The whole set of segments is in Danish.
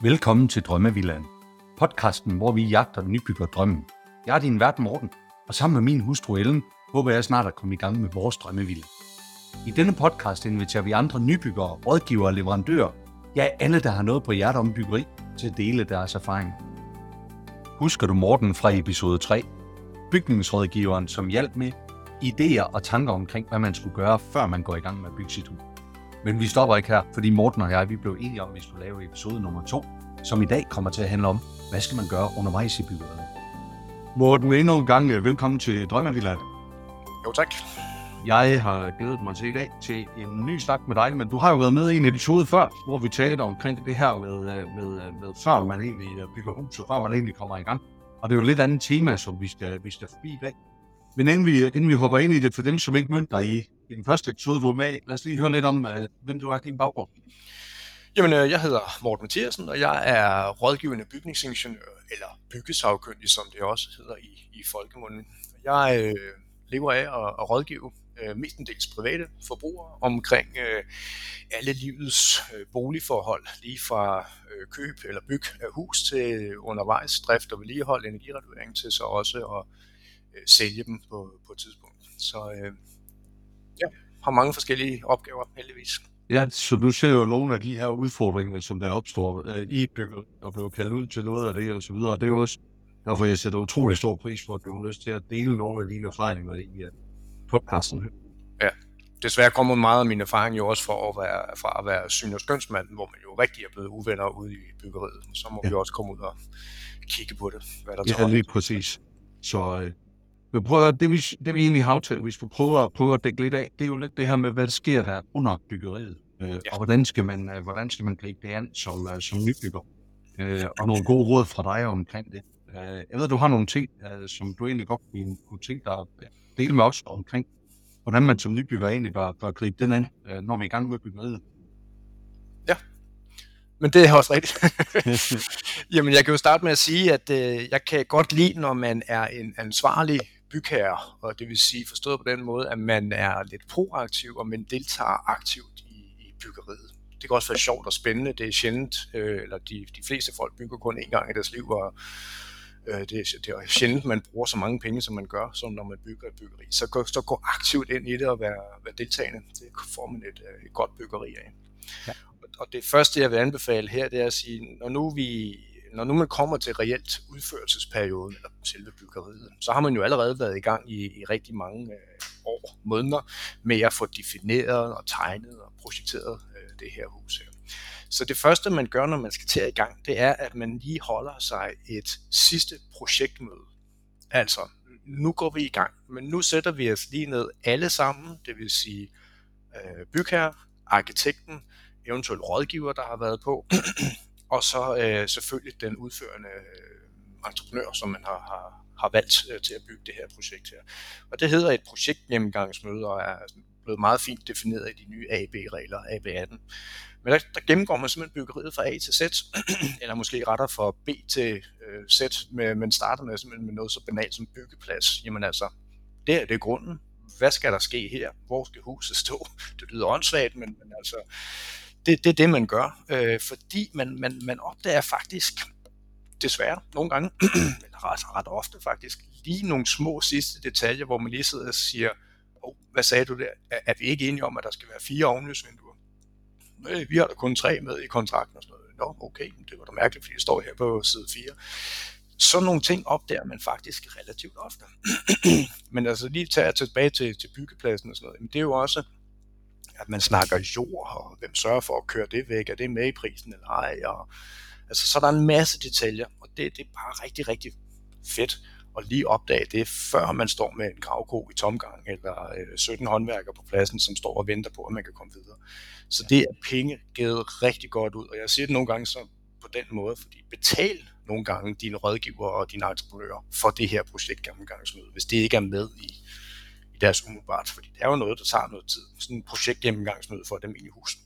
Velkommen til Drømmevillan, Podcasten, hvor vi jagter nybygger drømmen. Jeg er din vært Morten, og sammen med min hustru Ellen, håber jeg snart at komme i gang med vores drømmevilla. I denne podcast inviterer vi andre nybyggere, rådgivere og leverandører, ja alle, der har noget på hjertet om byggeri, til at dele deres erfaring. Husker du Morten fra episode 3? Bygningsrådgiveren, som hjalp med idéer og tanker omkring, hvad man skulle gøre, før man går i gang med at bygge sit hus. Men vi stopper ikke her, fordi Morten og jeg vi blev enige om, at vi skulle lave episode nummer 2, som i dag kommer til at handle om, hvad skal man gøre undervejs i byggeriet. Morten, endnu en gang velkommen til Drømmevilland. Jo, tak. Jeg har glædet mig til i dag til en ny snak med dig, men du har jo været med i en episode før, hvor vi talte omkring det her med, med, med før man egentlig bygger hus, og før man egentlig kommer i gang. Og det er jo et lidt andet tema, som vi skal, vi skal forbi i dag. Men inden vi, inden vi hopper ind i det, for dem, som ikke mødte dig i, i den første episode, hvor med, lad os lige høre lidt om, øh, hvem du er din baggrund. Jamen, øh, jeg hedder Morten Mathiasen, og jeg er rådgivende bygningsingeniør, eller byggesagkyndig, som det også hedder i, i folkemunden. Jeg øh, lever af at, at rådgive øh, mestendels private forbrugere omkring øh, alle livets øh, boligforhold, lige fra øh, køb eller byg af hus til undervejs drift og vedligehold, energirenovering til så også at øh, sælge dem på, på et tidspunkt. Så øh, har mange forskellige opgaver heldigvis. Ja, så du ser jo nogle af de her udfordringer, som der opstår øh, i bygget, og bliver kaldt ud til noget af det og så videre. Og det er jo også derfor, jeg sætter utrolig stor pris på, at du har lyst til at dele nogle af dine erfaringer i uh, podcasten. Ja, desværre kommer meget af min erfaring jo også fra at være, fra at være syn- og skønsmand, hvor man jo rigtig er blevet uvenner ude i byggeriet. Så må ja. vi også komme ud og kigge på det, hvad der ja, tager. Ja, lige præcis. Så øh, vi prøver, det, vi, det vi egentlig har aftalt, hvis vi prøver, at, prøve at dække lidt af, det er jo lidt det her med, hvad der sker der under byggeriet. Øh, ja. Og hvordan skal man, øh, hvordan skal man gribe det an som, uh, som nybygger? Øh, og nogle gode råd fra dig omkring det. Øh, jeg ved, du har nogle ting, uh, som du egentlig godt kunne, kunne tænke dig at dele med os omkring, hvordan man som nybygger egentlig bør, bør gribe den an, uh, når man er i gang med byggeriet. Ja, men det er også rigtigt. Jamen, jeg kan jo starte med at sige, at øh, jeg kan godt lide, når man er en ansvarlig bygherre, og det vil sige forstået på den måde, at man er lidt proaktiv, og man deltager aktivt i, i byggeriet. Det kan også være sjovt og spændende. Det er sjældent, øh, eller de, de fleste folk bygger kun én gang i deres liv, og øh, det, det er sjældent, man bruger så mange penge, som man gør, som når man bygger et byggeri. Så gå, så gå aktivt ind i det og være, være deltagende. Det får man et, øh, et godt byggeri af. Ja. Og, og det første, jeg vil anbefale her, det er at sige, når nu vi når nu man kommer til reelt udførelsesperioden, eller selve byggeriet, så har man jo allerede været i gang i, i rigtig mange øh, år, måneder, med at få defineret og tegnet og projekteret øh, det her hus her. Så det første, man gør, når man skal til at i gang, det er, at man lige holder sig et sidste projektmøde. Altså, nu går vi i gang, men nu sætter vi os lige ned alle sammen, det vil sige øh, bygherre, arkitekten, eventuelt rådgiver, der har været på, og så øh, selvfølgelig den udførende øh, entreprenør, som man har, har, har valgt øh, til at bygge det her projekt her. Og det hedder et projektgennemgangsmøde, og er blevet meget fint defineret i de nye AB-regler, AB18. Men der, der gennemgår man simpelthen byggeriet fra A til Z, eller måske retter fra B til øh, Z, med, men starter med, simpelthen med noget så banalt som byggeplads. Jamen altså, der er det grunden. Hvad skal der ske her? Hvor skal huset stå? Det lyder åndssvagt, men, men altså, det, det er det, man gør, øh, fordi man, man, man opdager faktisk, desværre nogle gange, eller ret, ret ofte faktisk, lige nogle små sidste detaljer, hvor man lige sidder og siger, oh, hvad sagde du der? Er, er vi ikke enige om, at der skal være fire ovenlysvinduer? Nej, øh, vi har da kun tre med i kontrakten og sådan noget. Nå, okay, det var da mærkeligt, fordi det står her på side 4. Sådan nogle ting opdager man faktisk relativt ofte. Men altså lige tage tilbage til, til byggepladsen og sådan noget, men det er jo også, at man snakker jord, og hvem sørger for at køre det væk, er det med i prisen eller ej, og, altså, så er der en masse detaljer, og det, det er bare rigtig, rigtig fedt at lige opdage det, før man står med en gravko i tomgang, eller øh, 17 håndværkere på pladsen, som står og venter på, at man kan komme videre. Så det er penge givet rigtig godt ud, og jeg siger det nogle gange så på den måde, fordi betal nogle gange dine rådgiver og dine entreprenører for det her projekt gennemgangsmøde, hvis det ikke er med i, i deres umiddelbart, fordi det er jo noget, der tager noget tid. Sådan en projekt gennemgangsmøde for et almindeligt hus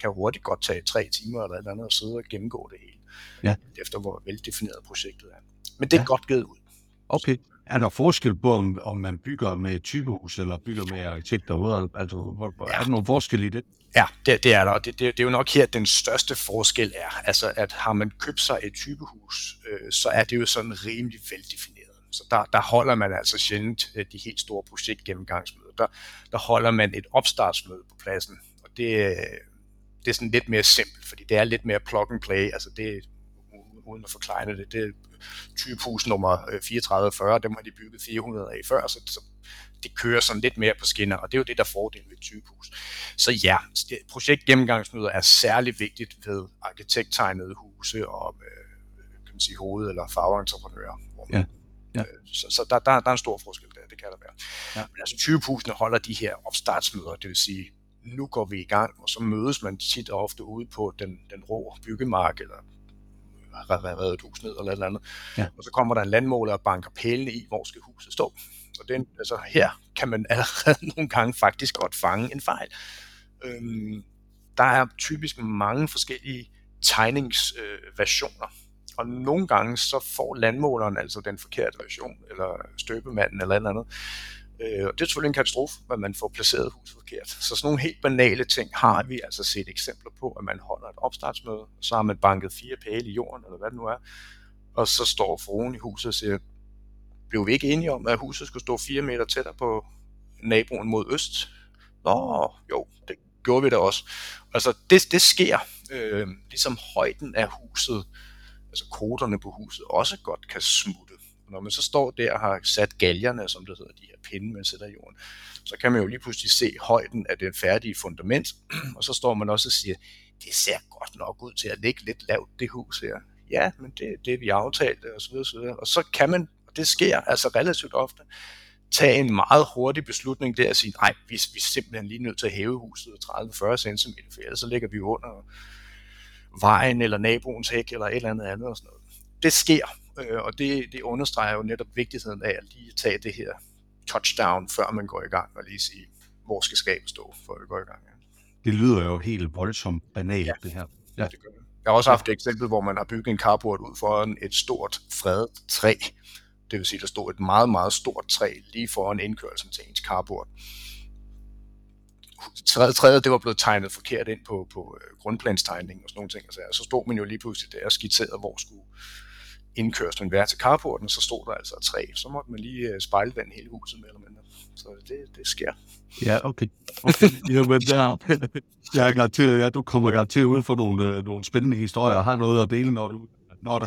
kan hurtigt godt tage tre timer eller et eller andet at sidde og gennemgå det hele, ja. efter hvor veldefineret projektet er. Men det er ja. godt givet ud. Okay. Er der forskel på, om, om man bygger med typehus eller bygger med arkitekter? Altså, hvor, ja. er der nogle forskel i det? Ja, det, det er der, og det, det, det er jo nok her, den største forskel er. Altså, at har man købt sig et typehus, øh, så er det jo sådan rimelig veldefineret. Så der, der holder man altså sjældent øh, de helt store projektgennemgangsmøder. Der, der holder man et opstartsmøde på pladsen, og det, øh, det er sådan lidt mere simpelt, fordi det er lidt mere plug and play. Altså det, uden at forklare det, det er typehus nummer øh, 3440, dem har de bygget 400 af før, så, så det kører sådan lidt mere på skinner, og det er jo det, der er fordelen ved et typehus. Så ja, projektgennemgangsmøder er særlig vigtigt ved arkitekttegnede huse og øh, kan man sige, hoved- eller farveentreprenører. Hvor man, ja. Ja. Øh, så, så der, der, der er en stor forskel der, det kan der være. Ja. Men altså typehusene holder de her opstartsmøder, det vil sige, nu går vi i gang, og så mødes man tit og ofte ude på den, den rå byggemark, eller har revet et hus ned eller et andet. Ja. Og så kommer der en landmåler og banker pælene i, hvor skal huset stå. Så det, altså, her kan man allerede nogle gange faktisk godt fange en fejl. Øhm, der er typisk mange forskellige tegningsversioner. Øh, og nogle gange så får landmåleren altså den forkerte version, eller støbemanden eller et eller andet. Øh, og det er selvfølgelig en katastrofe, at man får placeret huset forkert. Så sådan nogle helt banale ting har vi altså set eksempler på, at man holder et opstartsmøde, så har man banket fire pæle i jorden, eller hvad det nu er, og så står fruen i huset og siger, blev vi ikke enige om, at huset skulle stå fire meter tættere på naboen mod øst? Nå, jo, det gjorde vi da også. Altså, det, det sker, øh, ligesom højden af huset, altså koderne på huset, også godt kan smutte. Når man så står der og har sat galjerne, som det hedder, de her pinde, man sætter i jorden, så kan man jo lige pludselig se højden af det færdige fundament, og så står man også og siger, det ser godt nok ud til at ligge lidt lavt, det hus her. Ja, men det er det, vi aftalte, og så videre, så videre. Og så kan man, og det sker altså relativt ofte, tage en meget hurtig beslutning der og sige, nej, vi, vi er simpelthen lige nødt til at hæve huset 30-40 cm, for ellers så ligger vi under vejen eller naboens hæk eller et eller andet andet og sådan noget. Det sker, øh, og det, det understreger jo netop vigtigheden af at lige tage det her touchdown, før man går i gang, og lige sige, hvor skal skabet stå, før vi går i gang. Ja. Det lyder jo helt voldsomt banalt, ja. det her. Ja. det gør det. Jeg har også haft et eksempel, hvor man har bygget en carport ud foran et stort fredet træ. Det vil sige, der stod et meget, meget stort træ lige foran indkørslen til ens carport. Træet, træet det var blevet tegnet forkert ind på, på øh, grundplanstegning og sådan nogle ting. Og så stod man jo lige pludselig der og skitserede, hvor skulle indkørslen være til carporten, så stod der altså et træ. Så måtte man lige øh, spejlvande hele huset med eller mindre. Så det, det sker. Ja, okay. okay. Jamen, der, jeg er garanteret, at du kommer garanteret ud for nogle, øh, nogle spændende historier og har noget at dele, når du, når der,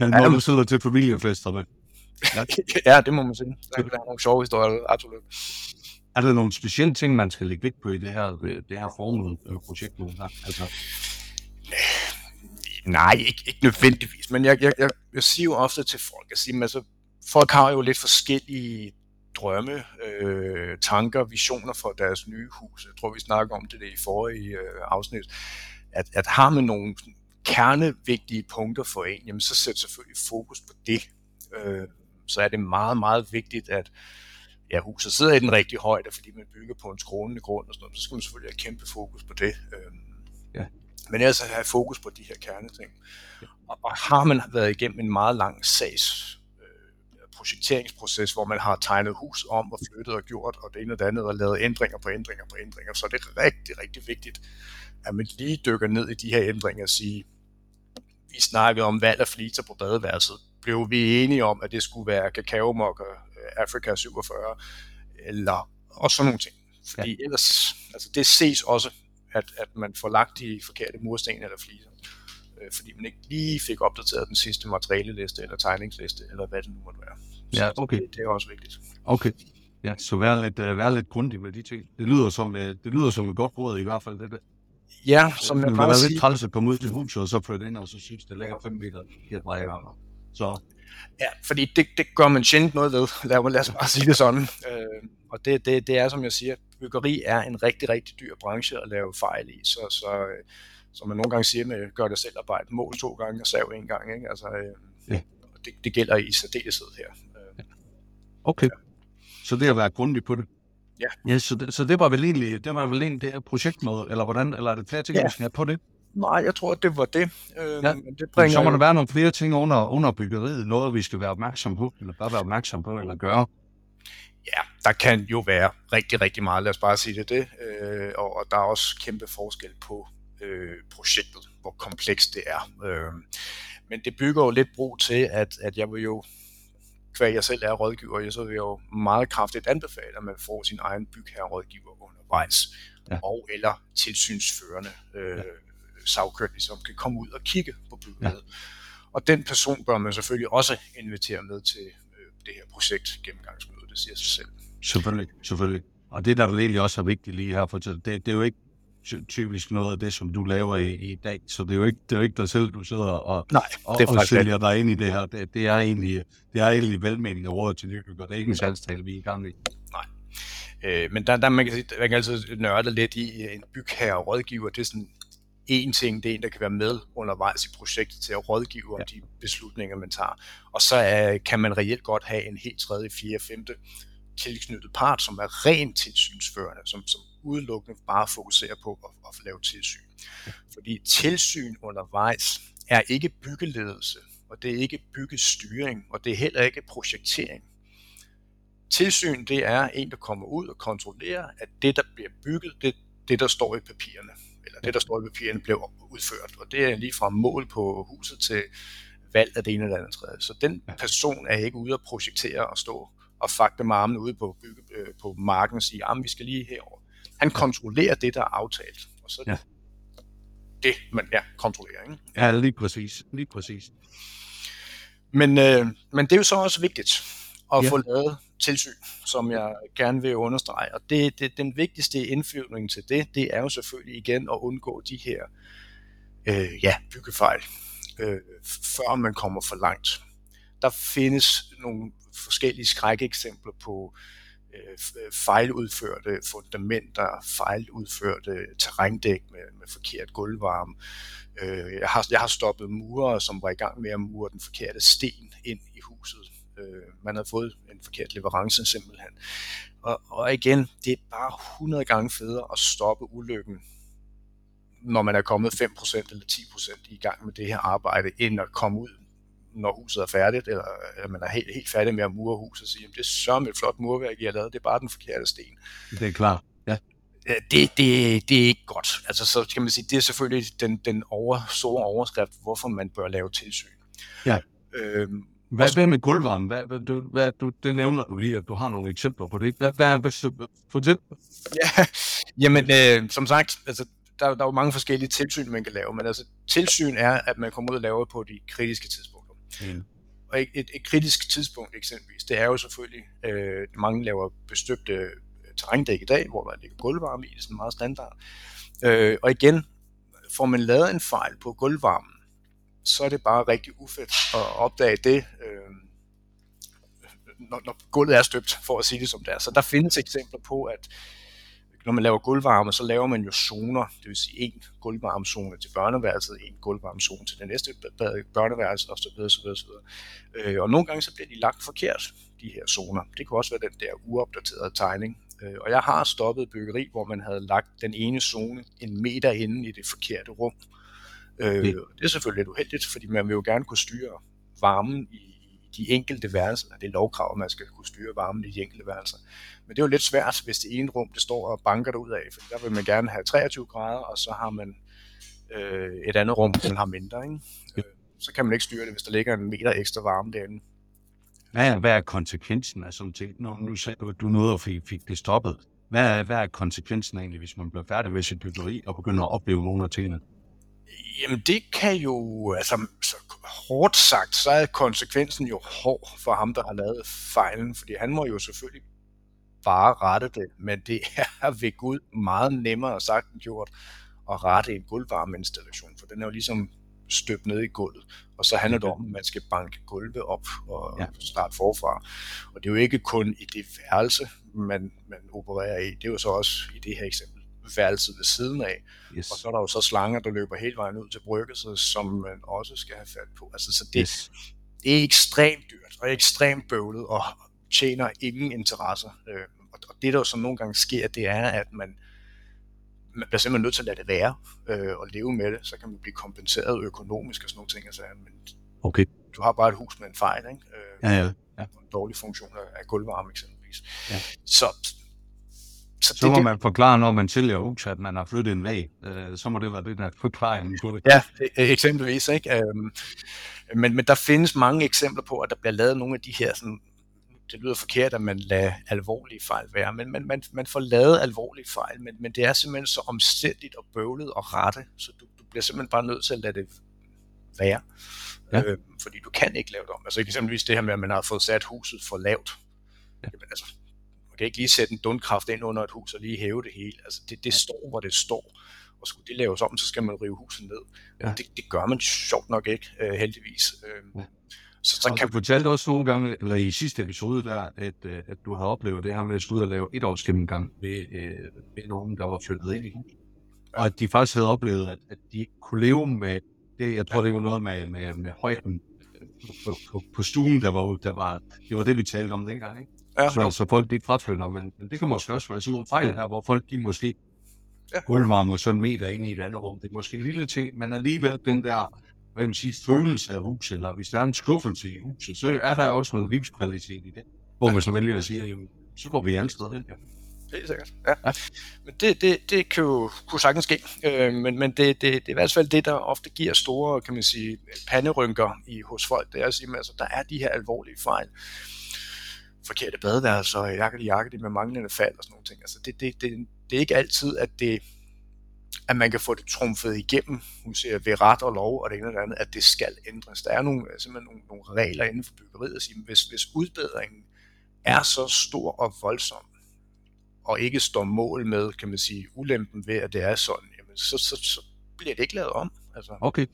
ja, når ja, du sidder til familiefesterne. Ja. ja, det må man sige. Der er nogle sjove historier, absolut. Er der nogle specielle ting, man skal lægge vægt på i det her, øh, det her formede øh, nu? Altså... Nej, ikke, ikke nødvendigvis, men jeg, jeg, jeg, jeg siger jo ofte til folk, jeg siger, altså, folk har jo lidt forskellige drømme, øh, tanker, visioner for deres nye hus. Jeg tror, vi snakker om det, det i forrige øh, afsnit. At, at har man nogle kernevigtige punkter for en, jamen så sæt selvfølgelig fokus på det. Øh, så er det meget, meget vigtigt, at ja, huset sidder i den rigtige højde, fordi man bygger på en skrånende grund og sådan noget. Så skal man selvfølgelig have kæmpe fokus på det. Øh, ja. Men ellers have fokus på de her kerneting. Ja. Og, og har man været igennem en meget lang sags projekteringsproces, hvor man har tegnet hus om og flyttet og gjort og det ene og det andet og lavet ændringer på ændringer på ændringer, så er det rigtig, rigtig vigtigt, at man lige dykker ned i de her ændringer og siger, vi snakkede om valg af fliter på badeværelset. Blev vi enige om, at det skulle være kakaomokker Afrika 47, eller og sådan nogle ting. Fordi ja. ellers, altså det ses også, at, at man får lagt de forkerte mursten eller fliser øh, fordi man ikke lige fik opdateret den sidste materialeliste eller tegningsliste, eller hvad det nu måtte være. Ja, okay. Det, det er også vigtigt. Okay. Ja, så vær lidt, uh, vær lidt grundig med de ting. Det lyder som, uh, det lyder som et godt råd i hvert fald. Det, det. Ja, som jeg bare sige... lidt træls at komme ud til huset, og så flytte ind, og så synes, det ligger 5 meter helt vej Så. Ja, fordi det, det gør man sjældent noget ved. Lad, lad os bare sige det sådan. Øh, og det, det, det er, som jeg siger, byggeri er en rigtig, rigtig dyr branche at lave fejl i. Så, så øh, som man nogle gange siger med gør det selv arbejde, mål to gange og sav en gang. Ikke? Altså, øh, ja. det, det gælder i særdeleshed her. Øh, okay. Ja. Så det at være grundig på det. Ja. ja så, det, så det var vel egentlig det, var vel egentlig det her projektmåde, eller hvordan, eller er det flere ting, ja. vi skal have på det? Nej, jeg tror, at det var det. Øh, ja. men det bringer... Så må der være nogle flere ting under, under byggeriet, noget vi skal være opmærksom på, eller bare være opmærksom på, eller gøre. Ja, der kan jo være rigtig, rigtig meget, lad os bare sige det, det. Øh, og, og der er også kæmpe forskel på øh, projektet, hvor komplekst det er. Øh, men det bygger jo lidt brug til, at, at jeg vil jo, hver jeg selv er rådgiver, så vil jeg jo meget kraftigt anbefale, at man får sin egen bygherrerådgiver undervejs, ja. og eller tilsynsførende øh, ja. Sagkyndige, som kan komme ud og kigge på bygget. Ja. Og den person bør man selvfølgelig også invitere med til øh, det her projekt gennemgangsmøde, det siger sig selv. Selvfølgelig, selvfølgelig. Og det, der egentlig også er vigtigt lige her, for det, det er jo ikke typisk noget af det, som du laver i, i dag. Så det er jo ikke, det er jo ikke dig selv, du sidder og, Nej, og, det er og sælger dig ind i det her. Det, det, er egentlig, det er egentlig velmening og råd til nybygger. Det er ikke en salgstale, vi er i gang i. Nej. Øh, men der, der man, kan, sige, man kan altid nørde lidt i en bygherre og rådgiver. Det er sådan en ting, det er en, der kan være med undervejs i projektet til at rådgive om ja. de beslutninger, man tager. Og så er, kan man reelt godt have en helt tredje, fjerde, femte tilknyttet part, som er rent tilsynsførende, som, som udelukkende bare fokuserer på at, at lave tilsyn. Fordi tilsyn undervejs er ikke byggeledelse, og det er ikke byggestyring, og det er heller ikke projektering. Tilsyn, det er en, der kommer ud og kontrollerer, at det, der bliver bygget, det det, der står i papirerne, eller det, der står i papirerne, bliver udført. Og det er lige fra mål på huset til valg af det ene eller andet tredje. Så den person er ikke ude at projektere og stå og fakte med armene ude på, bygge, øh, på marken og sige, at vi skal lige herover. Han kontrollerer det, der er aftalt. Og så ja. det, man ja, kontrollerer. Ikke? Ja, lige præcis. Lige præcis. Men, øh, men det er jo så også vigtigt at ja. få lavet tilsyn, som jeg gerne vil understrege. Og det, det, den vigtigste indflyvning til det, det er jo selvfølgelig igen at undgå de her øh, ja, byggefejl, øh, før man kommer for langt. Der findes nogle forskellige skrækeksempler på øh, fejludførte fundamenter, fejludførte terrændæk med, med forkert gulvvarme. Øh, jeg, har, jeg har stoppet murer, som var i gang med at mure den forkerte sten ind i huset. Øh, man havde fået en forkert leverance simpelthen. Og, og igen, det er bare 100 gange federe at stoppe ulykken, når man er kommet 5% eller 10% i gang med det her arbejde, end at komme ud når huset er færdigt, eller, eller man er helt, helt færdig med at mure huset, og sige, at det er så et flot murværk, I har lavet, det er bare den forkerte sten. Det er klart, ja. Det, det, det er ikke godt. Altså, så kan man sige, det er selvfølgelig den, den over, store overskrift, hvorfor man bør lave tilsyn. Ja. Øhm, hvad, hvad med gulvvarme? Hvad, hvad, du, hvad, du, det nævner du lige, at du har nogle eksempler på det. Hvad, hvad, hvad fortæl? Ja, jamen, øh, som sagt, altså, der, der er jo mange forskellige tilsyn, man kan lave, men altså, tilsyn er, at man kommer ud og laver på de kritiske tidspunkter. Mm. Og et, et, et kritisk tidspunkt eksempelvis, det er jo selvfølgelig, øh, mange laver bestøbte øh, terrændæk i dag, hvor der ligger gulvvarme i, det er sådan meget standard. Øh, og igen, får man lavet en fejl på gulvvarmen, så er det bare rigtig ufedt at opdage det, øh, når, når gulvet er støbt, for at sige det som det er. Så der findes eksempler på, at når man laver gulvvarme, så laver man jo zoner, det vil sige en gulvvarmezone til børneværelset, en gulvvarmezone til det næste børneværelse osv. osv., osv. Øh, og nogle gange så bliver de lagt forkert, de her zoner. Det kunne også være den der uopdaterede tegning. Øh, og jeg har stoppet byggeri, hvor man havde lagt den ene zone en meter inde i det forkerte rum. Øh, det er selvfølgelig lidt uheldigt, fordi man vil jo gerne kunne styre varmen i de enkelte værelser. Det er lovkrav, at man skal kunne styre varmen i de enkelte værelser. Men det er jo lidt svært, hvis det ene rum, det står og banker ud af, for der vil man gerne have 23 grader, og så har man øh, et andet rum, som har mindre. Ikke? Øh, så kan man ikke styre det, hvis der ligger en meter ekstra varme derinde. Hvad er, hvad er konsekvensen af sådan ting? Når nu sagde du, at du nåede at fik, fik det stoppet. Hvad er, hvad er konsekvensen egentlig, hvis man bliver færdig ved sit byggeri og begynder at opleve nogle af tingene? Jamen det kan jo, altså så hårdt sagt, så er konsekvensen jo hård for ham, der har lavet fejlen, fordi han må jo selvfølgelig bare rette det, men det er ved Gud meget nemmere sagt end gjort at rette en gulvvarmeinstallation, for den er jo ligesom støbt ned i gulvet, og så handler det om, at man skal banke gulvet op og ja. starte forfra. Og det er jo ikke kun i det værelse, man, man opererer i, det er jo så også i det her eksempel værelset ved siden af. Yes. Og så er der jo så slanger, der løber hele vejen ud til brygget, som man også skal have fat på. Altså, så det, yes. det er ekstremt dyrt og ekstremt bøvlet og tjener ingen interesser. Øh, og det, der jo så nogle gange sker, det er, at man, man bliver simpelthen nødt til at lade det være øh, og leve med det. Så kan man blive kompenseret økonomisk og sådan nogle ting. Altså, men okay. Du har bare et hus med en fejl, ikke? Øh, ja, ja. ja. En dårlig funktion af, gulvvarme eksempelvis. eksempelvis. Ja. Så, så, så må det, man forklare, når man sælger hus, at man har flyttet en væg. Øh, så må det være det, der forklaringen på det. Ja, e- eksempelvis. Ikke? Øhm, men, men der findes mange eksempler på, at der bliver lavet nogle af de her, sådan, det lyder forkert, at man lader alvorlige fejl være, men man, man, man får lavet alvorlige fejl, men, men det er simpelthen så omstændigt og bøvlet og rette, så du, du bliver simpelthen bare nødt til at lade det være. Ja. Øh, fordi du kan ikke lave det om. Altså eksempelvis det her med, at man har fået sat huset for lavt. Ja. Jamen, altså, kan ikke lige sætte en dundkraft ind under et hus og lige hæve det hele. Altså det, det står, hvor det står. Og skulle det laves om, så skal man rive huset ned. Ja. Det, det gør man sjovt nok ikke, øh, heldigvis. Øh, ja. Så, så kan... Du fortalte også nogle gange, eller i sidste episode der, at, øh, at du har oplevet det her med at skulle ud og lave et års gennemgang ved, øh, ved nogen, der var flyttet ind i huset. Ja. Og at de faktisk havde oplevet, at, at de ikke kunne leve med det. Jeg tror, det var noget med, med, med højden på, på, på stuen, der var, der var, det var det, vi talte om dengang, ikke? Ja. Så, så folk ikke fraflytter, men, men det kan måske også være sådan nogle fejl her, hvor folk de måske ja. gulvvarmer sådan en meter ind i et andet rum. Det er måske en lille ting, men alligevel den der hvad man sige, følelse af huset, eller hvis der er en skuffelse i huset, så er der også noget livskvalitet i det. Hvor man så vælger at sige, jamen, så går vi alle steder hen. Ja. Det er sikkert, ja. ja. Men det, det, det kan jo kunne sagtens ske. Øh, men men det, det, det er i hvert fald det, der ofte giver store, kan man sige, panderynker i, hos folk. Det er at sige, altså, der er de her alvorlige fejl. Forkerte badeværelser, jakke jakke med manglende fald og sådan nogle ting. Altså, det, det, det, det er ikke altid, at det at man kan få det trumfet igennem, hun siger, ved ret og lov og det ene og det andet, at det skal ændres. Der er nogle, øh, simpelthen nogle, nogle regler inden for byggeriet, at sige, hvis, hvis udbedringen er så stor og voldsom, og ikke står mål med, kan man sige, ulempen ved, at det er sådan, jamen, så, så, så bliver det ikke lavet om. Altså. Okay.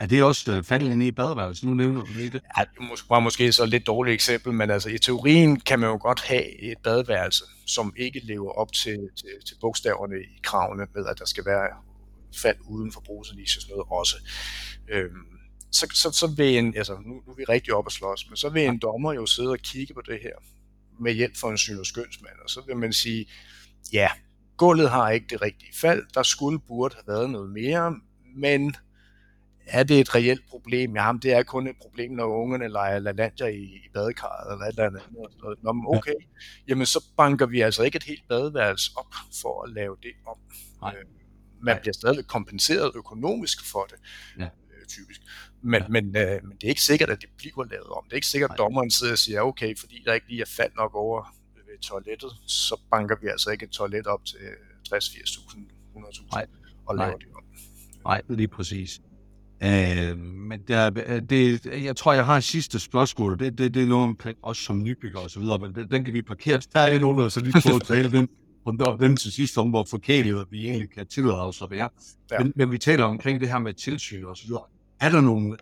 Er det også uh, faldet ind i badeværelset? Nu nævner du det. Ja, det var måske så et lidt dårligt eksempel, men altså i teorien kan man jo godt have et badeværelse, som ikke lever op til, til, til bogstaverne i kravene med, at der skal være fald uden for bruselige og sådan noget også. Øhm, så, så, så vil en, altså nu, nu er vi rigtig op at slås, men så vil en dommer jo sidde og kigge på det her med hjælp fra en syn- og skønsmand, og så vil man sige, ja, gulvet har ikke det rigtige fald, der skulle burde have været noget mere, men er det et reelt problem? Jamen, det er kun et problem, når ungerne leger LaLandia i, i badekarret eller et eller andet. Nå, men okay, jamen så banker vi altså ikke et helt badeværelse op for at lave det om. Nej. Øh, man bliver stadig kompenseret økonomisk for det, ja. øh, typisk. Men, ja. men, øh, men det er ikke sikkert, at det bliver lavet om. Det er ikke sikkert, at dommeren sidder og siger, okay, fordi der ikke lige er fald nok over ved toilettet, så banker vi altså ikke et toilet op til 60-80.000, 100.000 og laver Nej. det om. Nej, lige præcis. Øh, men der, det, jeg tror, jeg har en sidste spørgsmål. Det, det, det er noget omkring os som nybygger og så videre, men den, den kan vi parkere. Der er nogen, der så lige på at tale den, og den til sidst om, hvor forkælet vi egentlig kan tillade os at være. Ja. Men, men, vi taler omkring det her med tilsyn og så videre. Er der nogle,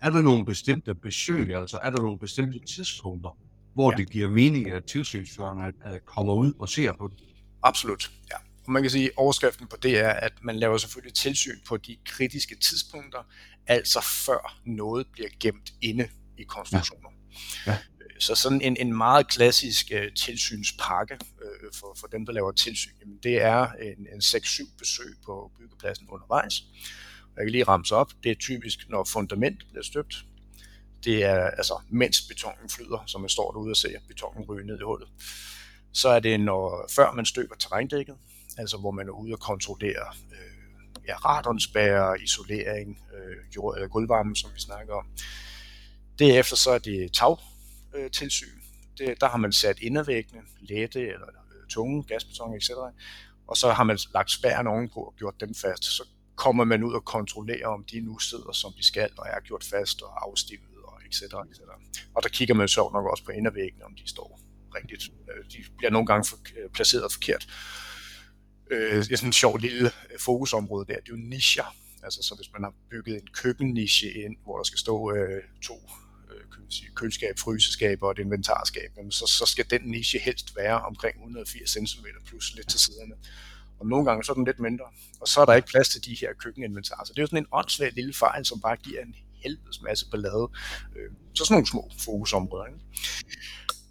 er der nogle bestemte besøg, altså er der nogle bestemte tidspunkter, hvor ja. det giver mening, at tilsynsførerne kommer ud og ser på det? Absolut, ja. Og man kan sige, at overskriften på det er, at man laver selvfølgelig tilsyn på de kritiske tidspunkter, altså før noget bliver gemt inde i konstruktioner. Ja. Ja. Så sådan en, en meget klassisk uh, tilsynspakke uh, for, for dem, der laver tilsyn, jamen det er en, en 6-7 besøg på byggepladsen undervejs. Jeg kan lige ramse op. Det er typisk, når fundament bliver støbt. Det er altså, mens betonen flyder, så man står derude og ser betonen ryge ned i hullet. Så er det, når, før man støber terrændækket, altså hvor man er ude og kontrollere øh, ja, radonsbærer, isolering, øh, jord, eller gulvvarme, som vi snakker om. Derefter så er det tagtilsyn. Øh, det, der har man sat indervæggene, lette eller øh, tunge, gasbeton, etc. Og så har man lagt spærren ovenpå og gjort dem fast. Så kommer man ud og kontrollerer, om de nu sidder, som de skal, og er gjort fast og afstivet, og etc. etc. Og der kigger man så nok også på indervæggene, om de står rigtigt. Øh, de bliver nogle gange for, placeret forkert øh, sådan en sjov lille øh, fokusområde der, det er jo nischer. Altså så hvis man har bygget en køkkenniche ind, hvor der skal stå øh, to øh, køleskab, fryseskab og et inventarskab, så, så skal den niche helst være omkring 180 cm plus lidt til siderne. Og nogle gange så er den lidt mindre, og så er der ikke plads til de her køkkeninventarer. Så det er jo sådan en åndssvag lille fejl, som bare giver en helvedes masse ballade. Øh, så sådan nogle små fokusområder. Ikke?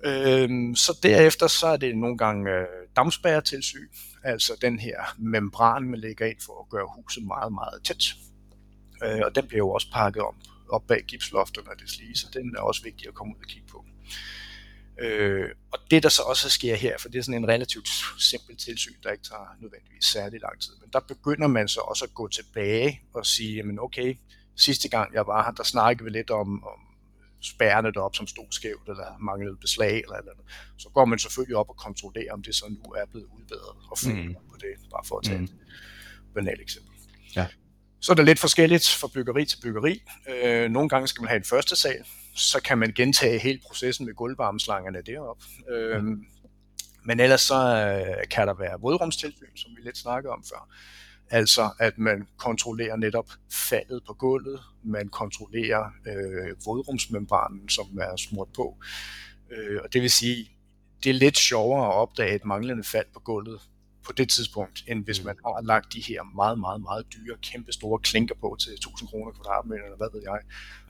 Øh, så derefter så er det nogle gange øh, dammspærretilsyn, altså den her membran, man lægger ind for at gøre huset meget, meget tæt. Øh, og den bliver jo også pakket om op bag gipsloftet, når det lige, så den er også vigtig at komme ud og kigge på. Øh, og det der så også sker her, for det er sådan en relativt simpel tilsyn, der ikke tager nødvendigvis særlig lang tid, men der begynder man så også at gå tilbage og sige, jamen okay, sidste gang jeg var her, der snakkede vi lidt om, om spærrene derop, som stod skævt, eller manglede beslag, eller eller andet. Så går man selvfølgelig op og kontrollerer, om det så nu er blevet udbedret, og følger mm. på det, bare for at tage mm. et banalt eksempel. Ja. Så er det lidt forskelligt fra byggeri til byggeri. Øh, nogle gange skal man have en første sal, så kan man gentage hele processen med gulvvarmeslangerne derop. Øh, mm. Men ellers så øh, kan der være vådrumstilsyn, som vi lidt snakkede om før. Altså at man kontrollerer netop faldet på gulvet, man kontrollerer øh, vådrumsmembranen, som er smurt på. Øh, og det vil sige, det er lidt sjovere at opdage et manglende fald på gulvet på det tidspunkt, end hvis mm. man har lagt de her meget, meget, meget dyre, kæmpe store klinker på til 1000 kroner kvadratmeter, eller hvad ved jeg,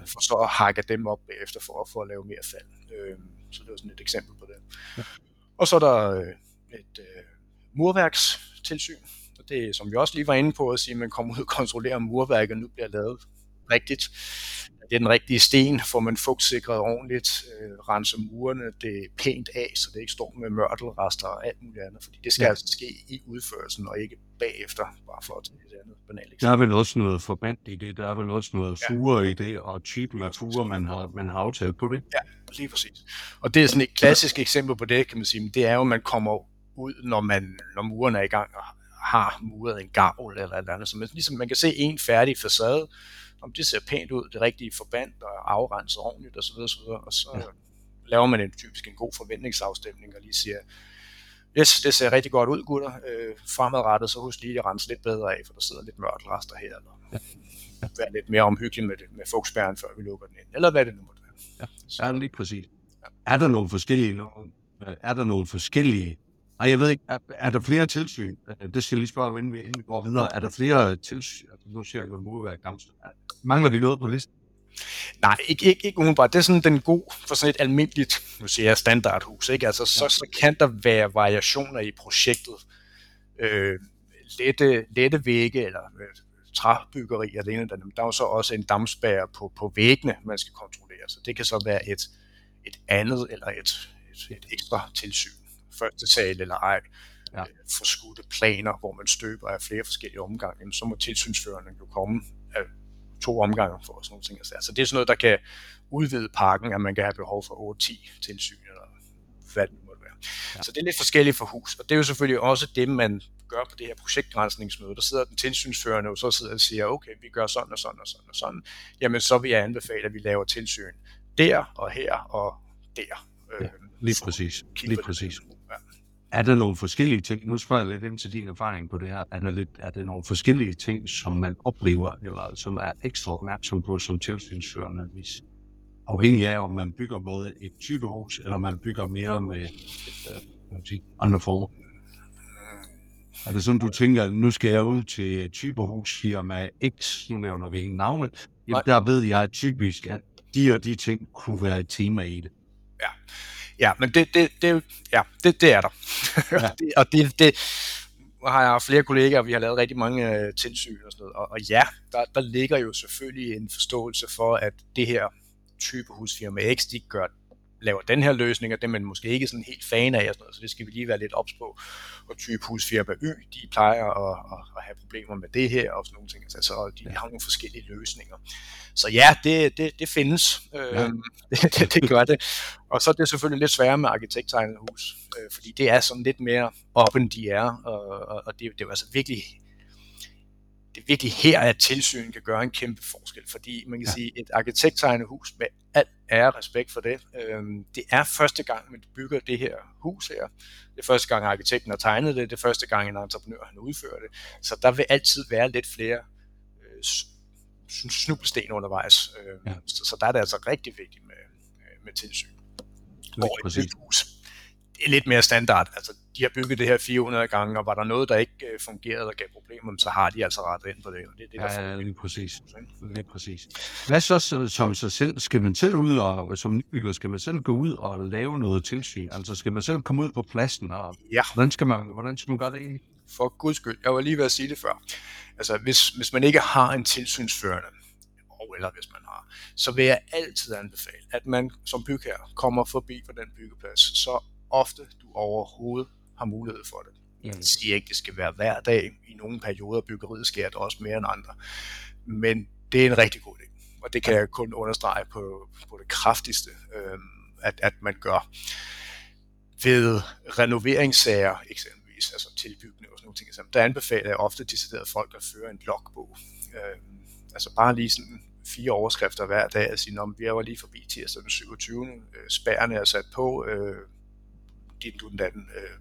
for så at hakke dem op bagefter for at, få at lave mere fald. Øh, så det var sådan et eksempel på det. Ja. Og så er der øh, et øh, murværkstilsyn, det som vi også lige var inde på, at sige, at man kommer ud og kontrollerer, om murværket nu bliver lavet rigtigt. Det er den rigtige sten, får man fugtsikret ordentligt, øh, renser murene det pænt af, så det ikke står med mørtelrester og alt muligt andet, fordi det skal ja. altså ske i udførelsen og ikke bagefter, bare for at tage et andet banalt Der er vel også noget forband i det, der er vel også noget fuger ja. i det, og typen af fuger, man har, man har aftalt på det. Ja, lige præcis. Og det er sådan et klassisk eksempel på det, kan man sige, det er jo, at man kommer ud, når, man, når muren er i gang og har muret en gavl eller et andet. Så man, ligesom man kan se en færdig facade, om det ser pænt ud, det rigtige forband og afrenset ordentligt osv. osv. Og så ja. laver man en typisk en god forventningsafstemning og lige siger, yes, det ser rigtig godt ud, gutter. Øh, fremadrettet, så husk lige at rense lidt bedre af, for der sidder lidt mørtelrester her. Eller ja. Ja. Vær lidt mere omhyggelig med, det, med fugtspærren, før vi lukker den ind. Eller hvad det nu måtte være. Ja, så. det lige præcis. Ja. Er der nogle forskellige, er der nogle forskellige og jeg ved ikke, er, er der flere tilsyn? Det skal jeg lige spørge, inden vi, inden vi går videre. Er der flere tilsyn? Altså, nu siger jeg, at må være gammel. Mangler vi noget på listen? Nej, ikke, ikke, ikke umiddelbart. Det er sådan den god for sådan et almindeligt, nu siger jeg standardhus, ikke? Altså, så, så kan der være variationer i projektet. Øh, lette, lette vægge, eller øh, træbyggeri, eller det ene, der, der er jo så også en dammspærre på, på væggene, man skal kontrollere. Så det kan så være et, et andet, eller et, et, et ekstra tilsyn første sal eller ej, ja. øh, forskudte planer, hvor man støber af flere forskellige omgange, så må tilsynsførende jo komme af to omgange for sådan nogle ting. Altså det er sådan noget, der kan udvide parken, at man kan have behov for 8-10 tilsyn, eller hvad det måtte være. Ja. Så det er lidt forskelligt for hus, og det er jo selvfølgelig også det, man gør på det her projektgrænsningsmøde. Der sidder den tilsynsførende og så sidder og siger, okay, vi gør sådan og sådan og sådan og sådan. Jamen, så vil jeg anbefale, at vi laver tilsyn der og her og der. Ja, lige præcis. Lige præcis. Er der nogle forskellige ting, nu spørger jeg lidt ind til din erfaring på det her, er der, lidt, er der nogle forskellige ting, som man oplever, eller som er ekstra opmærksom på som tilsynsførende, hvis afhængig af, om man bygger både et typehus, eller man bygger mere med uh, andre former? Er det sådan, du tænker, nu skal jeg ud til typehusfirma X, nu nævner vi ingen navne, jamen, der ved jeg typisk, at de og de ting kunne være et tema i det. Ja, Ja, men det, det, det, ja, det, det er der. Ja. og det, det har jeg flere kollegaer, og vi har lavet rigtig mange uh, tilsyn og sådan noget. Og, og ja, der, der ligger jo selvfølgelig en forståelse for, at det her type husfirma X, de gør laver den her løsning, og det er man måske ikke sådan helt fan af, og sådan noget, så det skal vi lige være lidt ops på. Og type husfirma Y, de plejer at, at, at have problemer med det her, og sådan nogle ting. Altså, de har nogle forskellige løsninger. Så ja, det, det, det findes. Ja. Øhm, det, det, det gør det. Og så er det selvfølgelig lidt sværere med arkitekttegnet hus, øh, fordi det er sådan lidt mere op end de er, og, og, og det, det er altså virkelig det er virkelig her, at tilsyn kan gøre en kæmpe forskel, fordi man kan ja. sige, et arkitekttegnet hus med al ære respekt for det, øhm, det er første gang, man bygger det her hus her. Det er første gang, arkitekten har tegnet det, det er første gang, en entreprenør har udført det. Så der vil altid være lidt flere øh, snublesten undervejs. Øh, ja. så, så der er det altså rigtig vigtigt med, øh, med tilsyn. Hvor et hus, lidt mere standard. Altså, de har bygget det her 400 gange, og var der noget, der ikke øh, fungerede og gav problemer, så har de altså rettet ind på det. Og det, er det der ja, lige præcis. Lige præcis. Hvad så som sig selv? Skal man selv ud, og som nybygger, skal man selv gå ud og lave noget tilsyn? Altså skal man selv komme ud på pladsen? Og ja. Hvordan skal man, hvordan skal man gøre det egentlig? For guds skyld. Jeg var lige ved at sige det før. Altså hvis, hvis man ikke har en tilsynsførende, og eller hvis man har, så vil jeg altid anbefale, at man som bygherre kommer forbi på den byggeplads, så ofte du overhovedet har mulighed for det. Jeg siger ikke, at det skal være hver dag. I nogle perioder byggeriet sker det også mere end andre. Men det er en rigtig god idé. Og det kan jeg kun understrege på, på det kraftigste, øh, at, at man gør ved renoveringssager eksempelvis, altså tilbygning og sådan nogle ting. Der anbefaler jeg ofte decideret folk at føre en logbog. Øh, altså bare lige sådan fire overskrifter hver dag og sige, om vi var lige forbi tirsdag den 27. Øh, spærrene er sat på, øh, dit du den anden, øh,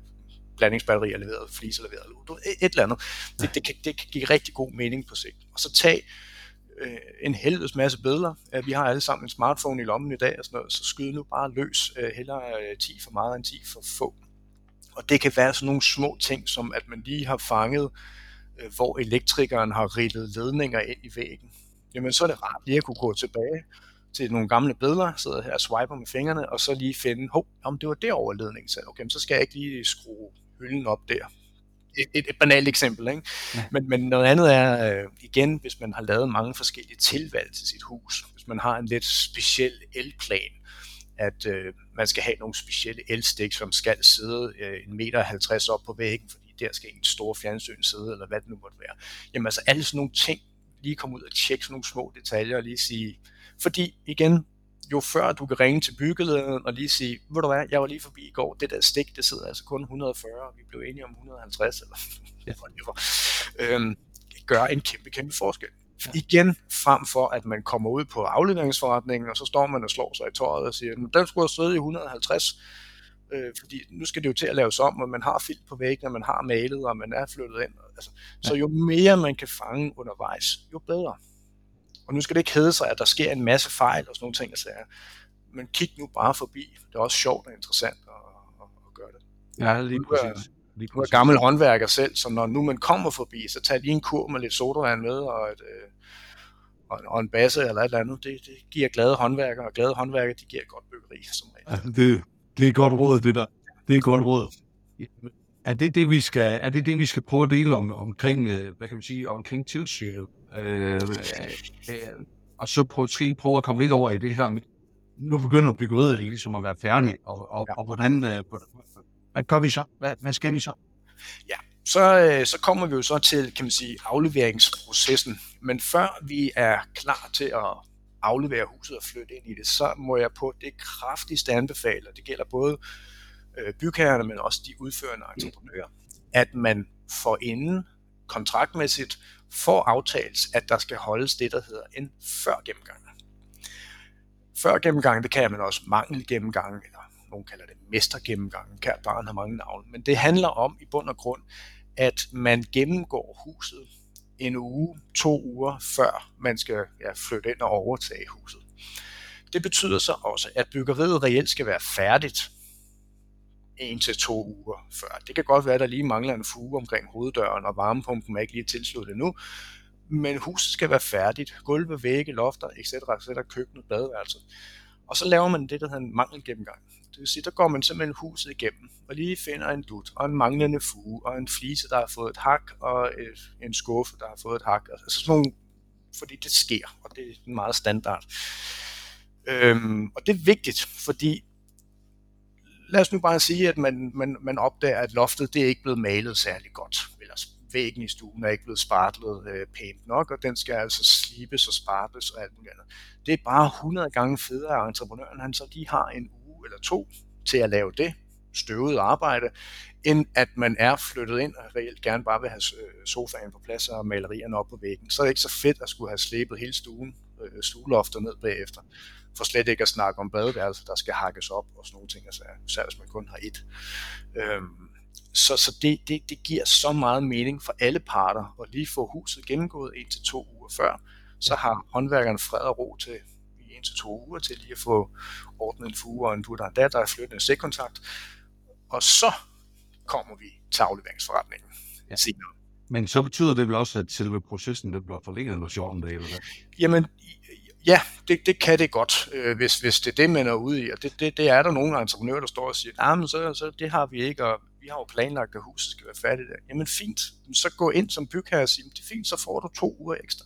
blandingsbatteri er leveret, flis er leveret, du, et, et eller andet. Det, det, kan, det kan give rigtig god mening på sigt. Og så tag øh, en helvedes masse billeder. Øh, vi har alle sammen en smartphone i lommen i dag, og sådan noget, så skyd nu bare løs. Øh, hellere øh, 10 for meget end 10 for få. Og det kan være sådan nogle små ting, som at man lige har fanget, øh, hvor elektrikeren har rillet ledninger ind i væggen. Jamen så er det rart lige at kunne gå tilbage til nogle gamle billeder, sidder her og swiper med fingrene, og så lige finde, hov, om det var derovre ledningen, så okay, så skal jeg ikke lige skrue hylden op der. Et, et, et banalt eksempel, ikke? Ja. Men, men noget andet er, øh, igen, hvis man har lavet mange forskellige tilvalg til sit hus, hvis man har en lidt speciel elplan, at øh, man skal have nogle specielle elstik, som skal sidde øh, en meter 50 op på væggen, fordi der skal en stor fjernsyn sidde, eller hvad det nu måtte være. Jamen altså alle sådan nogle ting, lige komme ud og tjekke sådan nogle små detaljer, og lige sige, fordi igen, jo før du kan ringe til byggelederen og lige sige, ved du hvad, jeg var lige forbi i går, det der stik, det sidder altså kun 140, og vi blev enige om 150, eller ja. øhm, gør en kæmpe, kæmpe forskel. Ja. Igen, frem for at man kommer ud på afleveringsforretningen, og så står man og slår sig i tøjet og siger, den skulle have stået i 150, øh, fordi nu skal det jo til at laves om, og man har filt på væggene, man har malet, og man er flyttet ind. Altså, ja. Så jo mere man kan fange undervejs, jo bedre. Og nu skal det ikke hedde sig, at der sker en masse fejl og sådan nogle ting, jeg men kig nu bare forbi. Det er også sjovt og interessant at, at, at gøre det. Ja, lige præcis. Lige nu er gammel håndværker selv, så når nu man kommer forbi, så tag lige en kur med lidt sodavand med og, et, øh, og, en, og en basse eller et eller andet. Det, det giver glade håndværkere, og glade håndværkere, de giver godt byggeri som regel. Ja, det, det er godt råd, det der. Det er godt råd. Er det det, vi skal, er det det, vi skal prøve at dele om, omkring, øh, hvad kan man sige, omkring tilsynet? Øh, øh, og så prøve, prøve at komme lidt over i det her med, nu begynder byggeriet ligesom at være færdigt, og, og, og hvordan, øh, hvad gør vi så? Hvad, hvad skal vi så? Ja, så, øh, så kommer vi jo så til, kan man sige, afleveringsprocessen. Men før vi er klar til at aflevere huset og flytte ind i det, så må jeg på det kraftigste anbefale, og det gælder både øh, bygherrerne, men også de udførende entreprenører, at man får inden kontraktmæssigt får aftalt, at der skal holdes det, der hedder en før gennemgang. Før gennemgang, det kan man også mangel gennemgang, eller nogen kalder det mestergennemgang, kært barn har mange navne, men det handler om i bund og grund, at man gennemgår huset en uge, to uger før man skal ja, flytte ind og overtage huset. Det betyder så også, at byggeriet reelt skal være færdigt en til to uger før. Det kan godt være, at der lige mangler en fuge omkring hoveddøren, og varmepumpen er ikke lige tilsluttet nu, men huset skal være færdigt. Gulve, vægge, lofter, etc., etc., køkkenet, badeværelset. Og så laver man det, der hedder en mangelgennemgang. Det vil sige, der går man simpelthen huset igennem, og lige finder en lut, og en manglende fuge, og en flise, der har fået et hak, og et, en skuffe, der har fået et hak. Altså sådan nogle, fordi det sker, og det er meget standard. Øhm, og det er vigtigt, fordi lad os nu bare sige, at man, man, man opdager, at loftet det er ikke blevet malet særlig godt, eller væggen i stuen er ikke blevet spartlet øh, pænt nok, og den skal altså slibes og spartles og alt muligt andet. Det er bare 100 gange federe, at entreprenøren han så lige har en uge eller to til at lave det støvede arbejde, end at man er flyttet ind og reelt gerne bare vil have øh, sofaen på plads og malerierne op på væggen. Så er det ikke så fedt at skulle have slæbet hele stuen, øh, stueloftet stuelofter ned bagefter. For slet ikke at snakke om badeværelser, der skal hakkes op og sådan nogle ting, altså, især hvis man kun har et. Øhm, så så det, det, det giver så meget mening for alle parter at lige få huset gennemgået en til to uger før. Så har håndværkeren fred og ro til en til to uger til lige at få ordnet en fuge og en du der er der er flyttet en stikkontakt. Og så kommer vi til afleveringsforretningen ja. senere. Men så betyder det vel også, at selve processen det bliver forlænget med 14 dage, eller hvad? Jamen, Ja, det, det kan det godt, øh, hvis, hvis det er det, man er ude i. Og det, det, det er der nogle entreprenører, der står og siger, nah, men så, så det har vi ikke, og vi har jo planlagt, at huset skal være færdigt. Der. Jamen fint, så gå ind som bygherre og sige, det er fint, så får du to uger ekstra.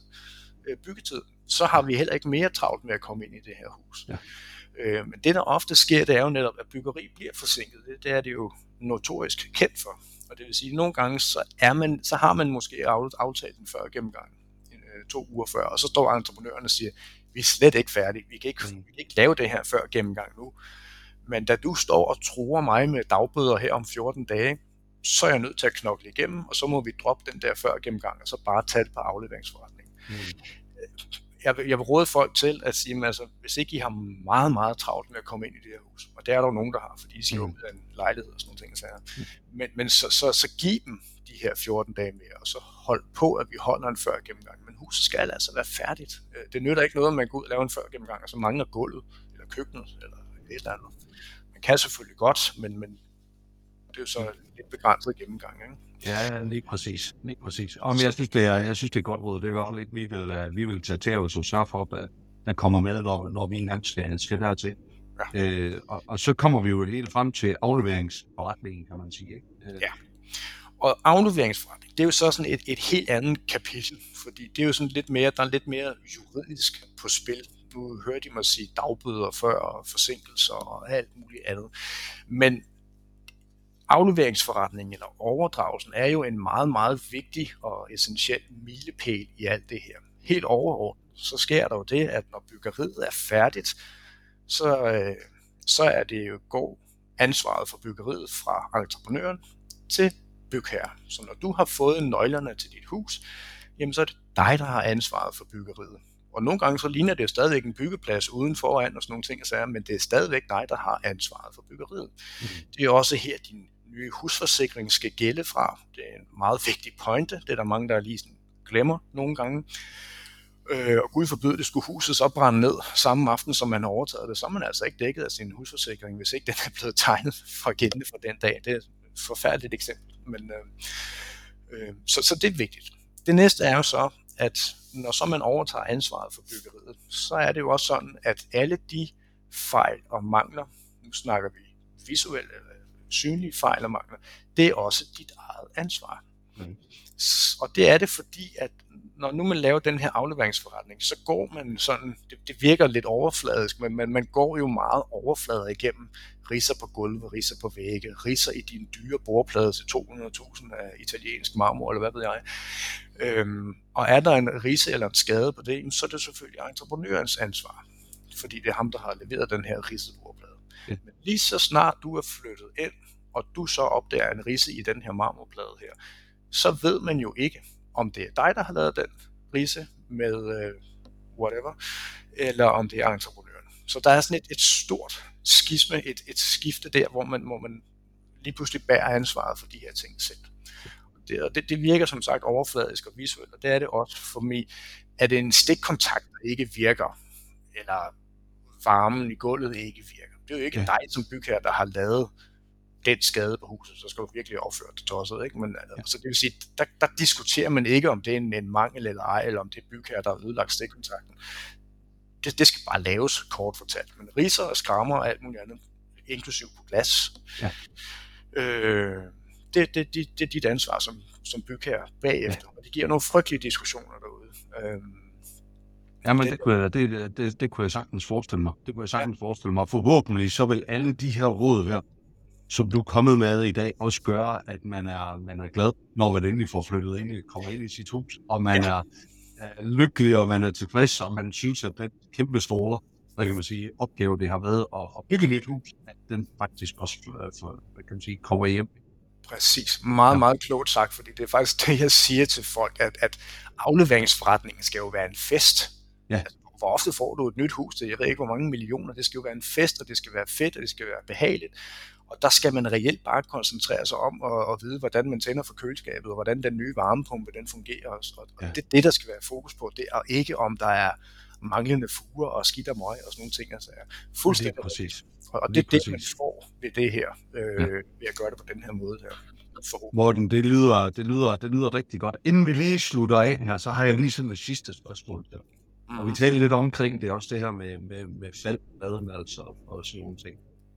øh, byggetid, så har vi heller ikke mere travlt med at komme ind i det her hus. Ja. Øh, men det, der ofte sker, det er jo netop, at byggeri bliver forsinket. Det, det er det jo notorisk kendt for. Og det vil sige, at nogle gange, så, er man, så har man måske aftalt den før gennemgang, øh, to uger før, og så står entreprenøren og siger, vi er slet ikke færdige, vi kan ikke, mm. vi kan ikke lave det her før gennemgang nu. Men da du står og tror mig med dagbøder her om 14 dage, så er jeg nødt til at knokle igennem, og så må vi droppe den der før gennemgang, og så bare tage det på afleveringsforretning. Mm. Jeg, jeg vil råde folk til at sige, altså, hvis ikke I har meget, meget travlt med at komme ind i det her hus, og det er der jo nogen, der har, fordi de skal mm. ud af en lejlighed og sådan nogle ting, så, mm. men, men så, så, så giv dem de her 14 dage mere, og så hold på, at vi holder en før gennemgang. Men huset skal altså være færdigt. Øh, det nytter ikke noget, at man går ud og laver en før gennemgang, og så mangler gulvet, eller køkkenet, eller et eller andet. Man kan selvfølgelig godt, men, men det er jo så lidt begrænset gennemgang. Ikke? Ja, lige præcis. Lige præcis. Og jeg synes, det er, jeg synes, det er godt råd. Det er godt lidt, vi vil, uh, vi vil tage til os og sørge for, at der kommer med, når, når vi engang skal, skal dertil. Ja. Øh, og, og, så kommer vi jo helt frem til afleveringsforretningen, kan man sige. Ikke? Øh. Ja. Og afleveringsforretning, det er jo så sådan et, et helt andet kapitel, fordi det er jo sådan lidt mere, der er lidt mere juridisk på spil. Nu hørte de mig sige dagbøder før, og forsinkelser og alt muligt andet. Men afleveringsforretningen eller overdragelsen er jo en meget, meget vigtig og essentiel milepæl i alt det her. Helt overordnet, så sker der jo det, at når byggeriet er færdigt, så, øh, så er det jo god ansvaret for byggeriet fra entreprenøren til bygherre. Så når du har fået nøglerne til dit hus, jamen så er det dig, der har ansvaret for byggeriet. Og nogle gange så ligner det jo stadigvæk en byggeplads uden foran og sådan nogle ting, men det er stadigvæk dig, der har ansvaret for byggeriet. Mm. Det er også her, din nye husforsikring skal gælde fra. Det er en meget vigtig pointe. Det er der mange, der lige glemmer nogle gange. Øh, og Gud forbyde, det skulle huset så brænde ned samme aften, som man har overtaget det, så er man altså ikke dækket af sin husforsikring, hvis ikke den er blevet tegnet fra gældende for den dag. Det er et forfærdeligt eksempel. Men, øh, øh, så, så det er vigtigt. Det næste er jo så, at når så man overtager ansvaret for byggeriet, så er det jo også sådan, at alle de fejl og mangler, nu snakker vi visuelle synlige fejl og mangler, det er også dit eget ansvar. Mm. Og det er det, fordi at når nu man laver den her afleveringsforretning, så går man sådan, det, det virker lidt overfladisk, men man, man går jo meget overflader igennem riser på gulve, riser på vægge, riser i din dyre bordplade til 200.000 af italiensk marmor, eller hvad ved jeg. Øhm, og er der en rise eller en skade på det, så er det selvfølgelig entreprenørens ansvar, fordi det er ham, der har leveret den her risede. Ja. Men lige så snart du er flyttet ind, og du så opdager en rise i den her marmorplade her, så ved man jo ikke, om det er dig, der har lavet den rise med øh, whatever, eller om det er entreprenøren. Så der er sådan et, et stort skisme, et, et skifte der, hvor man, hvor man lige pludselig bærer ansvaret for de her ting selv. Det, og det, det virker som sagt overfladisk og visuelt, og det er det også for mig. Er det en stikkontakt, der ikke virker, eller varmen i gulvet ikke virker? Det er jo ikke ja. dig som bygherre, der har lavet den skade på huset, så skal du virkelig opføre det tosset. Ikke? Men, ja. altså, det vil sige, der, der diskuterer man ikke, om det er en, en mangel eller ej, eller om det er bygherre, der har ødelagt stikkontakten. Det, det skal bare laves, kort fortalt. Men riser og skrammer og alt muligt andet, inklusiv på glas, ja. øh, det, det, det, det er dit ansvar som, som bygherre bagefter. Ja. Og det giver nogle frygtelige diskussioner derude. Øh, Jamen, det, kunne jeg, det, det, det kunne jeg sagtens forestille mig. Det kunne jeg sagtens ja. forestille mig. Forhåbentlig så vil alle de her råd her, som du er kommet med i dag, også gøre, at man er, man er glad, når man endelig får flyttet ind, kommer ind i sit hus, og man ja. er, er lykkelig, og man er tilfreds, og man synes, at den kæmpe store hvad kan man sige, opgave, det har været at, at bygge et hus, at den faktisk også øh, for, hvad kan man sige, kommer hjem. Præcis. Meget, ja. meget klogt sagt, fordi det er faktisk det, jeg siger til folk, at, at afleveringsforretningen skal jo være en fest. Ja. Altså, hvor ofte får du et nyt hus til, jeg ved ikke hvor mange millioner, det skal jo være en fest, og det skal være fedt, og det skal være behageligt. Og der skal man reelt bare koncentrere sig om at, at vide, hvordan man tænder for køleskabet, og hvordan den nye varmepumpe den fungerer. Og, og ja. det er det, der skal være fokus på. Det er ikke om der er manglende fuger og skidt og møg og sådan nogle ting. Altså, fuldstændig præcis. Og, og det er det, man får ved det her, øh, ja. ved at gøre det på den her måde her. Morten, det lyder, det, lyder, det lyder rigtig godt. Inden vi lige slutter af her, så har jeg lige sådan et sidste spørgsmål. Der. Mm. Og vi taler lidt omkring det, også det her med, med, med faldmaden altså, og sådan nogle ting.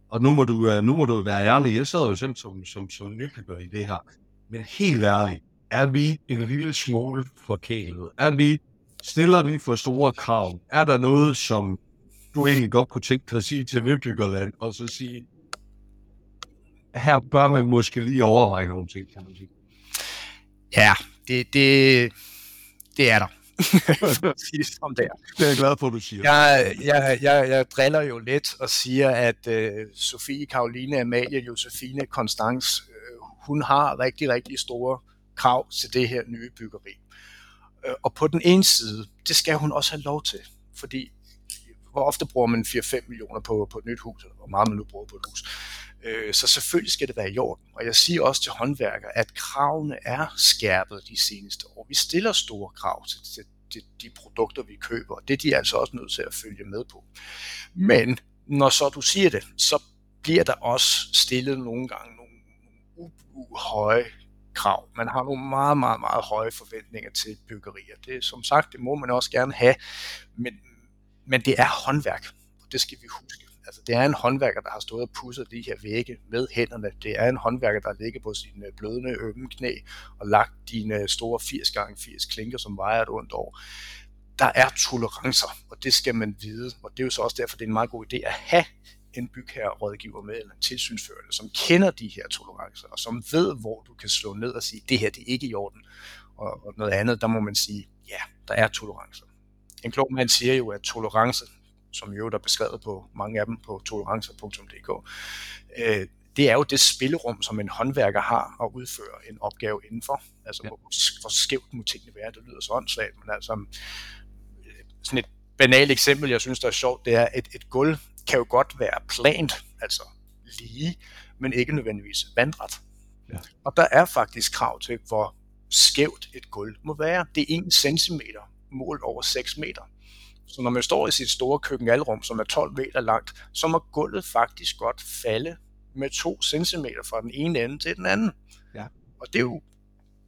Og nu må du, øh, nu må du være ærlig. Jeg sidder jo selv som, som, som nybygger i det her. Men helt ærligt, er vi en lille smule forkælet? Er vi stiller vi for store krav? Er der noget, som du egentlig godt kunne tænke dig at sige til Nybyggerland, og så sige, her bør man måske lige overveje nogle ting, kan man sige. Ja, det, det, det er der. Som det er. Det er jeg glad for, du siger. Jeg, jeg, jeg, jeg driller jo lidt og siger, at uh, Sofie, Karoline, Amalie, Josefine, Konstans, uh, hun har rigtig, rigtig store krav til det her nye byggeri. Uh, og på den ene side, det skal hun også have lov til, fordi hvor ofte bruger man 4-5 millioner på, på et nyt hus, eller hvor meget man nu bruger på et hus. Øh, så selvfølgelig skal det være i orden. Og jeg siger også til håndværkere, at kravene er skærpet de seneste år. Vi stiller store krav til, til, til de produkter, vi køber, og det er de altså også nødt til at følge med på. Men når så du siger det, så bliver der også stillet nogle gange nogle høje krav. Man har nogle meget, meget, meget høje forventninger til byggerier. Det som sagt, det må man også gerne have, men, men det er håndværk, og det skal vi huske. Altså, det er en håndværker, der har stået og pudset de her vægge med hænderne. Det er en håndværker, der ligger på sine øh, blødende ømme knæ og lagt dine øh, store 80 gange 80 klinker, som vejer et ondt år. Der er tolerancer, og det skal man vide. Og det er jo så også derfor, det er en meget god idé at have en bygherrerådgiver med, eller en tilsynsførende, som kender de her tolerancer, og som ved, hvor du kan slå ned og sige, det her det er ikke i orden. Og, og noget andet, der må man sige, ja, der er tolerancer. En klog mand siger jo, at tolerance, som jo er beskrevet på mange af dem på tolerancer.dk, øh, det er jo det spillerum, som en håndværker har at udføre en opgave indenfor. Altså, ja. hvor, hvor skævt må tingene være, det lyder så åndssvagt, men altså, sådan et banalt eksempel, jeg synes, der er sjovt, det er, at et, et gulv kan jo godt være plant, altså lige, men ikke nødvendigvis vandret. Ja. Og der er faktisk krav til, hvor skævt et gulv må være. Det er 1 cm målt over 6 meter. Så når man står i sit store køkkenalrum, som er 12 meter langt, så må gulvet faktisk godt falde med 2 cm fra den ene ende til den anden. Ja. Og det er jo,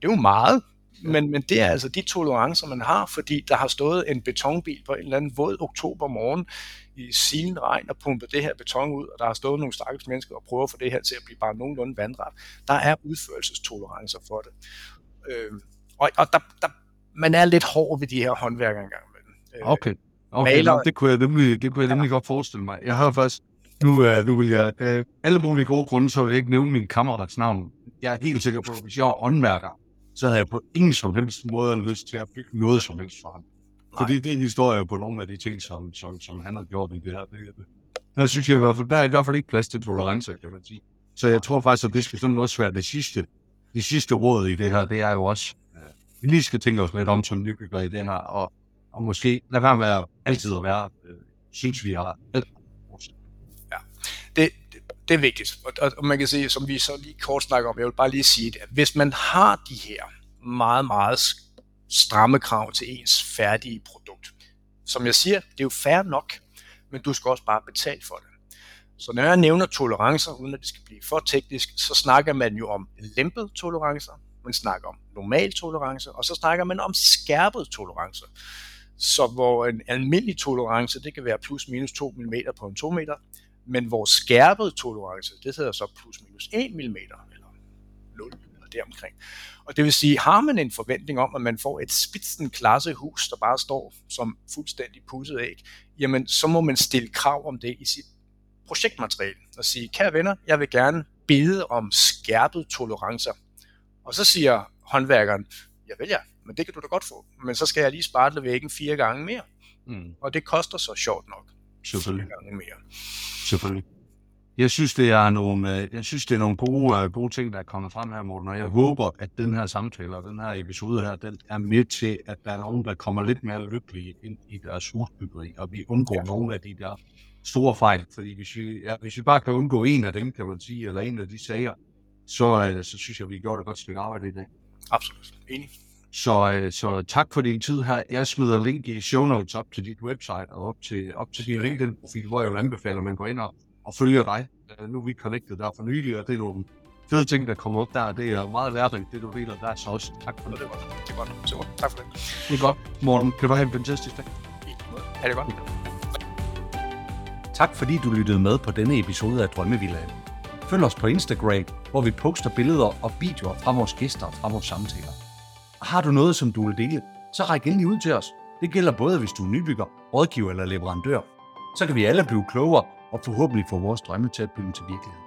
det er jo meget, men, men det er altså de tolerancer, man har, fordi der har stået en betonbil på en eller anden våd oktober morgen i silen regn og pumpet det her beton ud, og der har stået nogle stakkels mennesker og prøver at få det her til at blive bare nogenlunde vandret. Der er udførelsestolerancer for det. Øh, og og der, der, man er lidt hård ved de her håndværkere engang. Øh, okay. Okay, maler. det kunne jeg nemlig, det kunne jeg nemlig ja. godt forestille mig. Jeg har faktisk, nu, uh, nu vil jeg, uh, alle mulige gode grunde, så vil jeg ikke nævne min kammerats navn. Jeg er helt sikker på, at hvis jeg var åndmærker, så havde jeg på ingen som helst måde lyst til at bygge noget som helst for ham. Nej. Fordi det er en historie på nogle af de ting, som, som, som han har gjort i det her. Det, der synes jeg i hvert fald, der er i hvert fald ikke plads til tolerance, kan man sige. Så jeg tror faktisk, at det skal sådan også være det sidste, det sidste råd i det her, det er jo også, vi lige skal tænke os lidt om som nybygger i den her, og og måske lade være med at altid at være, øh, synes vi har Ja, det, det, det er vigtigt, og, og, og man kan sige, som vi så lige kort snakker om, jeg vil bare lige sige, at hvis man har de her meget, meget stramme krav til ens færdige produkt, som jeg siger, det er jo fair nok, men du skal også bare betale for det. Så når jeg nævner tolerancer, uden at det skal blive for teknisk, så snakker man jo om lempet tolerancer, man snakker om normal tolerance, og så snakker man om skærpet tolerance. Så hvor en almindelig tolerance, det kan være plus minus 2 mm på en 2 meter, men vores skærpede tolerance, det hedder så plus minus 1 mm, eller 0 eller deromkring. Og det vil sige, har man en forventning om, at man får et spidsen hus, der bare står som fuldstændig pudset æg, jamen så må man stille krav om det i sit projektmateriale og sige, kære venner, jeg vil gerne bede om skærpet tolerancer. Og så siger håndværkeren, ja vel ja, men det kan du da godt få. Men så skal jeg lige spartle væggen fire gange mere. Mm. Og det koster så sjovt nok Selvfølgelig. fire gange mere. Selvfølgelig. Jeg synes, det er nogle, øh, jeg synes, det er nogle gode, øh, gode ting, der er kommet frem her, Morten, og jeg håber, at den her samtale og den her episode her, den er med til, at der er nogen, der kommer lidt mere lykkelige ind i deres husbyggeri, og vi undgår ja. nogle af de der store fejl, fordi hvis vi, ja, hvis vi bare kan undgå en af dem, kan man sige, eller en af de sager, så, øh, så synes jeg, vi har gjort et godt stykke arbejde i dag. Absolut. Enig. Så, øh, så tak for din tid her. Jeg smider link i show notes op til dit website og op til, op til din LinkedIn-profil, hvor jeg vil anbefale, at man går ind og, og følger dig. Uh, nu er vi connected der for nylig, og det er nogle fede ting, der kommer op der. Det er meget lærerigt, det du deler der, så også tak for det. Det er godt. Det er godt. Super. Tak for det. Det er godt. Morten, kan du have en fantastisk dag? Ja, det er godt. Tak fordi du lyttede med på denne episode af Drømmevillaen. Følg os på Instagram, hvor vi poster billeder og videoer fra vores gæster og fra vores samtaler. Har du noget, som du vil dele, så ræk endelig ud til os. Det gælder både, hvis du er nybygger, rådgiver eller leverandør. Så kan vi alle blive klogere og forhåbentlig få vores drømme til at blive til virkelighed.